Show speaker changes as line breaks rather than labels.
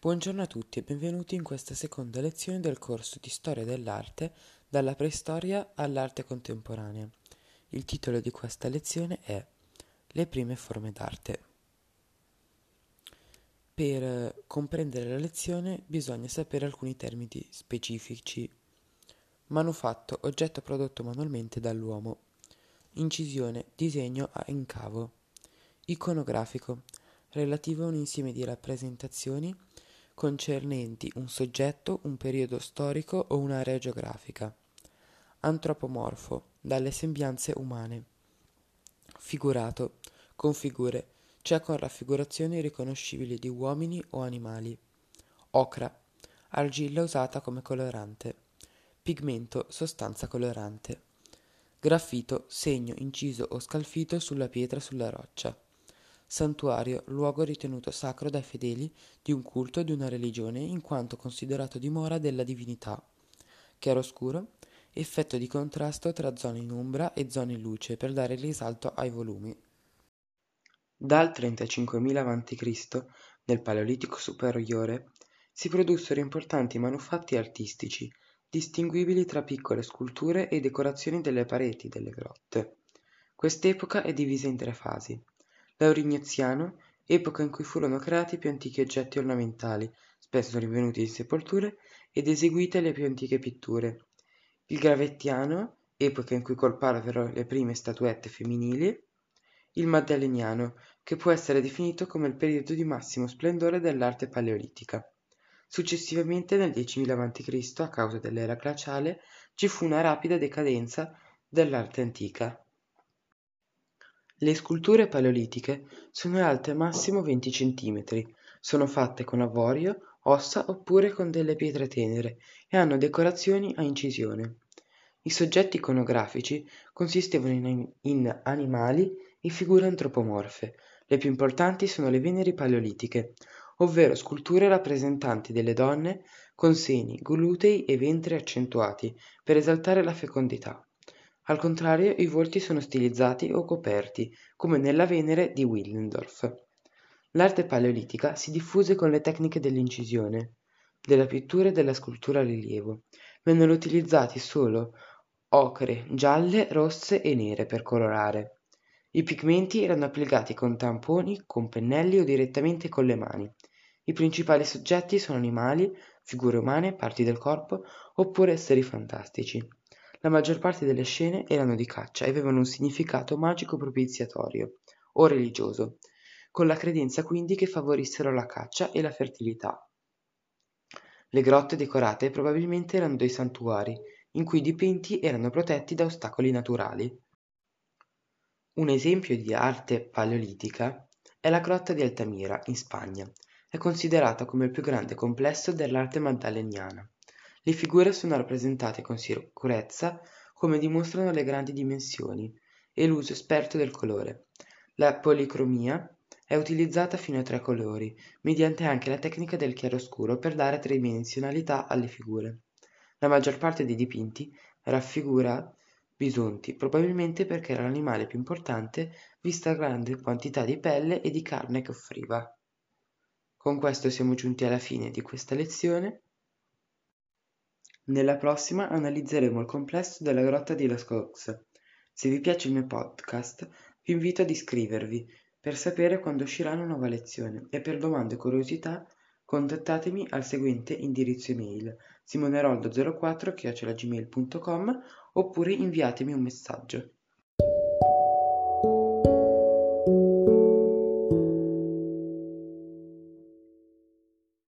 Buongiorno a tutti e benvenuti in questa seconda lezione del corso di Storia dell'arte dalla preistoria all'arte contemporanea. Il titolo di questa lezione è Le prime forme d'arte. Per comprendere la lezione bisogna sapere alcuni termini specifici. Manufatto, oggetto prodotto manualmente dall'uomo. Incisione, disegno a incavo. Iconografico, relativo a un insieme di rappresentazioni concernenti un soggetto, un periodo storico o un'area geografica. Antropomorfo, dalle sembianze umane. Figurato, con figure, cioè con raffigurazioni riconoscibili di uomini o animali. Ocra, argilla usata come colorante. Pigmento, sostanza colorante. Graffito, segno inciso o scalfito sulla pietra sulla roccia santuario, luogo ritenuto sacro dai fedeli di un culto o di una religione in quanto considerato dimora della divinità. Chiaroscuro, effetto di contrasto tra zone in ombra e zone in luce per dare risalto ai volumi. Dal 35.000 a.C., nel Paleolitico superiore, si produssero importanti manufatti artistici, distinguibili tra piccole sculture e decorazioni delle pareti delle grotte. Quest'epoca è divisa in tre fasi. Lauriniziano, epoca in cui furono creati i più antichi oggetti ornamentali, spesso rinvenuti in sepolture, ed eseguite le più antiche pitture. Il Gravettiano, epoca in cui comparvero le prime statuette femminili. Il Maddaleniano, che può essere definito come il periodo di massimo splendore dell'arte paleolitica. Successivamente, nel 10.000 a.C., a causa dell'era glaciale, ci fu una rapida decadenza dell'arte antica. Le sculture paleolitiche sono alte massimo 20 cm, sono fatte con avorio, ossa oppure con delle pietre tenere e hanno decorazioni a incisione. I soggetti iconografici consistevano in, in animali e figure antropomorfe. Le più importanti sono le Veneri paleolitiche, ovvero sculture rappresentanti delle donne con seni, glutei e ventri accentuati per esaltare la fecondità. Al contrario i volti sono stilizzati o coperti, come nella Venere di Willendorf. L'arte paleolitica si diffuse con le tecniche dell'incisione, della pittura e della scultura a rilievo. Vennero utilizzati solo ocre, gialle, rosse e nere per colorare. I pigmenti erano applicati con tamponi, con pennelli o direttamente con le mani. I principali soggetti sono animali, figure umane, parti del corpo oppure esseri fantastici. La maggior parte delle scene erano di caccia e avevano un significato magico propiziatorio o religioso, con la credenza quindi che favorissero la caccia e la fertilità. Le grotte decorate probabilmente erano dei santuari, in cui i dipinti erano protetti da ostacoli naturali. Un esempio di arte paleolitica è la grotta di Altamira, in Spagna. È considerata come il più grande complesso dell'arte maddaleniana. Le figure sono rappresentate con sicurezza come dimostrano le grandi dimensioni e l'uso esperto del colore. La policromia è utilizzata fino a tre colori, mediante anche la tecnica del chiaroscuro per dare tridimensionalità alle figure. La maggior parte dei dipinti raffigura bisonti, probabilmente perché era l'animale più importante vista la grande quantità di pelle e di carne che offriva. Con questo siamo giunti alla fine di questa lezione. Nella prossima analizzeremo il complesso della grotta di Lascaux. Se vi piace il mio podcast, vi invito ad iscrivervi per sapere quando uscirà una nuova lezione e per domande o curiosità contattatemi al seguente indirizzo email simoneroldo04 oppure inviatemi un messaggio.